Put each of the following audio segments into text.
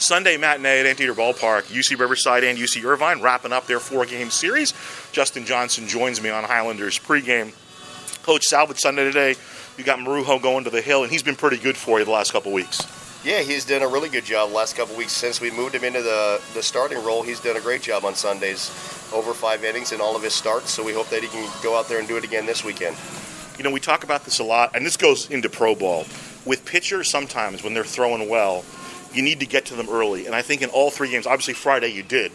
Sunday matinee at Anteater Ballpark, UC Riverside and UC Irvine wrapping up their four game series. Justin Johnson joins me on Highlanders pregame. Coach Salvage Sunday today. You got Marujo going to the hill, and he's been pretty good for you the last couple weeks. Yeah, he's done a really good job the last couple weeks since we moved him into the, the starting role. He's done a great job on Sundays, over five innings in all of his starts. So we hope that he can go out there and do it again this weekend. You know, we talk about this a lot, and this goes into pro ball. With pitchers, sometimes when they're throwing well, you need to get to them early. And I think in all three games, obviously Friday you did,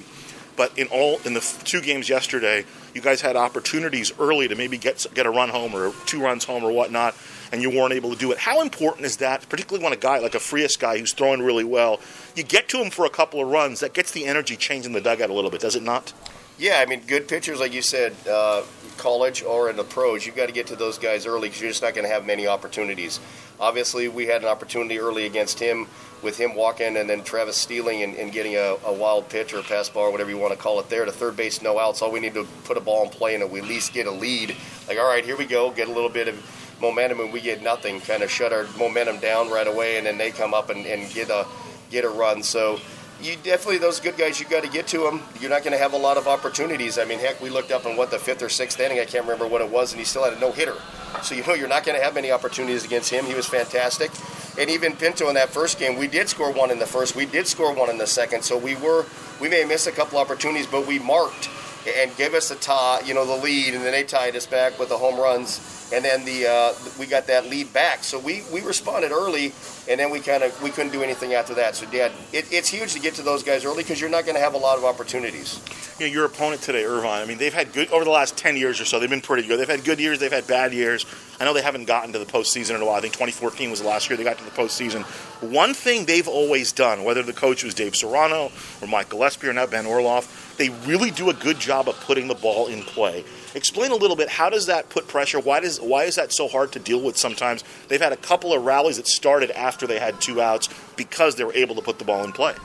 but in all in the two games yesterday, you guys had opportunities early to maybe get get a run home or two runs home or whatnot, and you weren't able to do it. How important is that, particularly when a guy like a Frias guy who's throwing really well, you get to him for a couple of runs, that gets the energy changing the dugout a little bit, does it not? Yeah, I mean, good pitchers, like you said, uh, college or in the pros, you've got to get to those guys early because you're just not going to have many opportunities. Obviously, we had an opportunity early against him with him walking and then Travis stealing and, and getting a, a, wild pitch or a pass ball whatever you want to call it there to third base, no outs. All we need to put a ball in play and we at least get a lead. Like, all right, here we go, get a little bit of momentum and we get nothing. Kind of shut our momentum down right away, and then they come up and, and get a get a run. So you definitely those good guys you got to get to them. You're not going to have a lot of opportunities. I mean, heck, we looked up in what the fifth or sixth inning. I can't remember what it was, and he still had a no hitter. So you know you're not going to have many opportunities against him. He was fantastic, and even Pinto in that first game, we did score one in the first. We did score one in the second. So we were we may missed a couple opportunities, but we marked and gave us the tie, you know, the lead, and then they tied us back with the home runs and then the uh, we got that lead back. So we, we responded early, and then we kind of we couldn't do anything after that. So Dad, it, it's huge to get to those guys early because you're not going to have a lot of opportunities. Your opponent today, Irvine. I mean, they've had good over the last ten years or so. They've been pretty good. They've had good years. They've had bad years. I know they haven't gotten to the postseason in a while. I think 2014 was the last year they got to the postseason. One thing they've always done, whether the coach was Dave Serrano or Mike Gillespie or now Ben Orloff, they really do a good job of putting the ball in play. Explain a little bit. How does that put pressure? Why does why is that so hard to deal with? Sometimes they've had a couple of rallies that started after they had two outs because they were able to put the ball in play.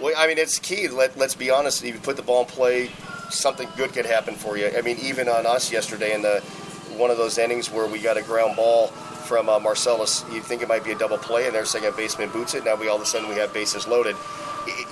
Well, I mean, it's key. Let, let's be honest. If you put the ball in play, something good could happen for you. I mean, even on us yesterday in the one of those innings where we got a ground ball from uh, Marcellus, you think it might be a double play, and their second baseman boots it. Now we all of a sudden we have bases loaded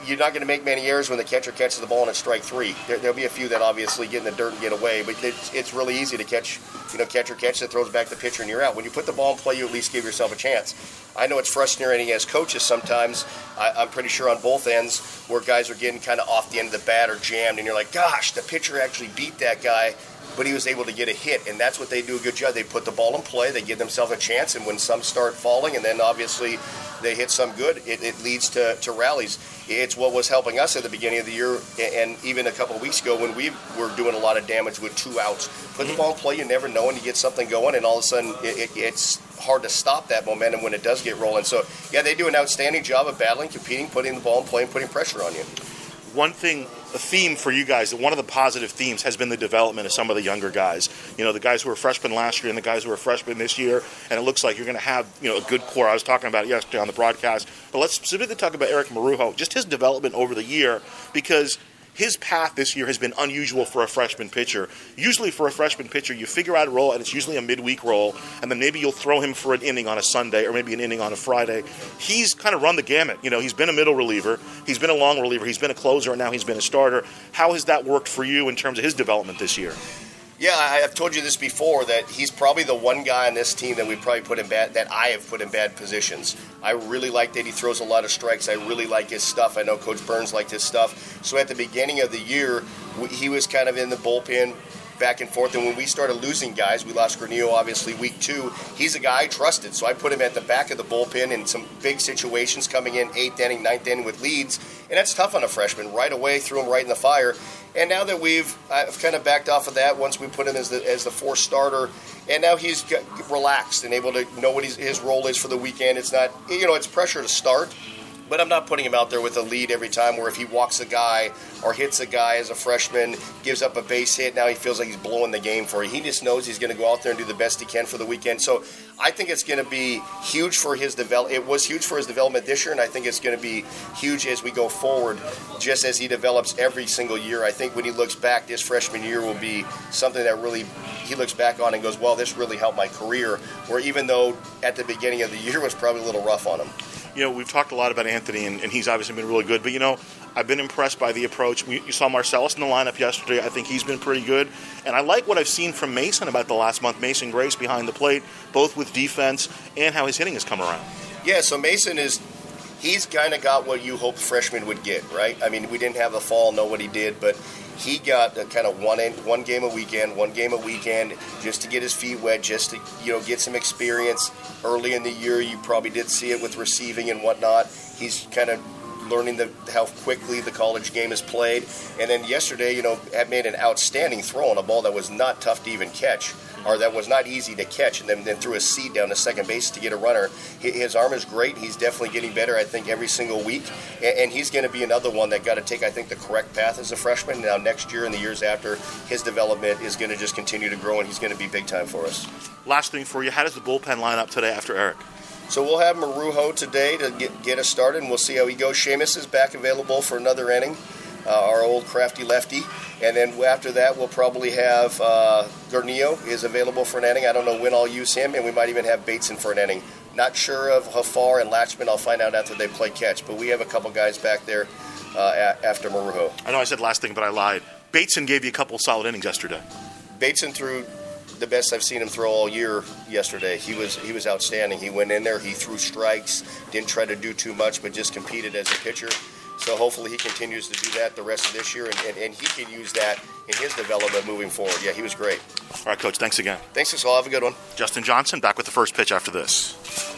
you're not going to make many errors when the catcher catches the ball and it's strike three. There, will be a few that obviously get in the dirt and get away, but it's, it's really easy to catch. You know, catcher catch that throws back the pitcher and you're out. When you put the ball in play, you at least give yourself a chance. I know it's frustrating as coaches sometimes. I, I'm pretty sure on both ends where guys are getting kind of off the end of the bat or jammed, and you're like, gosh, the pitcher actually beat that guy but he was able to get a hit, and that's what they do a good job. They put the ball in play, they give themselves a chance, and when some start falling, and then obviously they hit some good, it, it leads to, to rallies. It's what was helping us at the beginning of the year, and even a couple of weeks ago when we were doing a lot of damage with two outs. Put the mm-hmm. ball in play, you never know when you get something going, and all of a sudden it, it, it's hard to stop that momentum when it does get rolling. So, yeah, they do an outstanding job of battling, competing, putting the ball in play, and putting pressure on you one thing, a theme for you guys, one of the positive themes has been the development of some of the younger guys. You know, the guys who were freshmen last year and the guys who are freshmen this year, and it looks like you're going to have, you know, a good core. I was talking about it yesterday on the broadcast, but let's specifically talk about Eric Marujo, just his development over the year, because – his path this year has been unusual for a freshman pitcher. Usually, for a freshman pitcher, you figure out a role, and it's usually a midweek role, and then maybe you'll throw him for an inning on a Sunday or maybe an inning on a Friday. He's kind of run the gamut. You know, he's been a middle reliever, he's been a long reliever, he's been a closer, and now he's been a starter. How has that worked for you in terms of his development this year? Yeah, I've told you this before that he's probably the one guy on this team that we probably put in bad that I have put in bad positions. I really like that he throws a lot of strikes. I really like his stuff. I know Coach Burns liked his stuff. So at the beginning of the year, he was kind of in the bullpen back and forth. And when we started losing guys, we lost Granillo obviously week two. He's a guy I trusted, so I put him at the back of the bullpen in some big situations, coming in eighth inning, ninth inning with leads, and that's tough on a freshman. Right away, threw him right in the fire. And now that we've I've kind of backed off of that once we put him as the as the fourth starter, and now he's relaxed and able to know what his role is for the weekend. It's not you know it's pressure to start, but I'm not putting him out there with a lead every time where if he walks a guy or hits a guy as a freshman, gives up a base hit, now he feels like he's blowing the game for you. He just knows he's going to go out there and do the best he can for the weekend. So I think it's going to be huge for his develop. It was huge for his development this year, and I think it's going to be huge as we go forward, just as he develops every single year. I think when he looks back, this freshman year will be something that really he looks back on and goes, "Well, this really helped my career." Where even though at the beginning of the year was probably a little rough on him. You know, we've talked a lot about Anthony, and, and he's obviously been really good. But you know, I've been impressed by the approach. We, you saw Marcellus in the lineup yesterday. I think he's been pretty good, and I like what I've seen from Mason about the last month. Mason Grace behind the plate, both with defense and how his hitting has come around. Yeah, so Mason is he's kind of got what you hoped freshmen would get, right? I mean, we didn't have the fall, know what he did, but he got a kind of one one game a weekend, one game a weekend, just to get his feet wet, just to you know get some experience. Early in the year, you probably did see it with receiving and whatnot. He's kind of learning the, how quickly the college game is played. And then yesterday, you know, had made an outstanding throw on a ball that was not tough to even catch, or that was not easy to catch, and then, then threw a seed down to second base to get a runner. His arm is great. He's definitely getting better, I think, every single week. And he's going to be another one that got to take, I think, the correct path as a freshman. Now, next year and the years after, his development is going to just continue to grow, and he's going to be big time for us. Last thing for you, how does the bullpen line up today after Eric? So we'll have Marujo today to get, get us started, and we'll see how he goes. Seamus is back available for another inning, uh, our old crafty lefty. And then after that, we'll probably have uh, Granillo is available for an inning. I don't know when I'll use him, and we might even have Bateson for an inning. Not sure of Hafar and Latchman. I'll find out after they play catch. But we have a couple guys back there uh, after Marujo. I know I said last thing, but I lied. Bateson gave you a couple solid innings yesterday. Bateson threw the best I've seen him throw all year yesterday. He was he was outstanding. He went in there, he threw strikes, didn't try to do too much, but just competed as a pitcher. So hopefully he continues to do that the rest of this year, and, and, and he can use that in his development moving forward. Yeah, he was great. All right, Coach. Thanks again. Thanks, all. Have a good one. Justin Johnson back with the first pitch after this.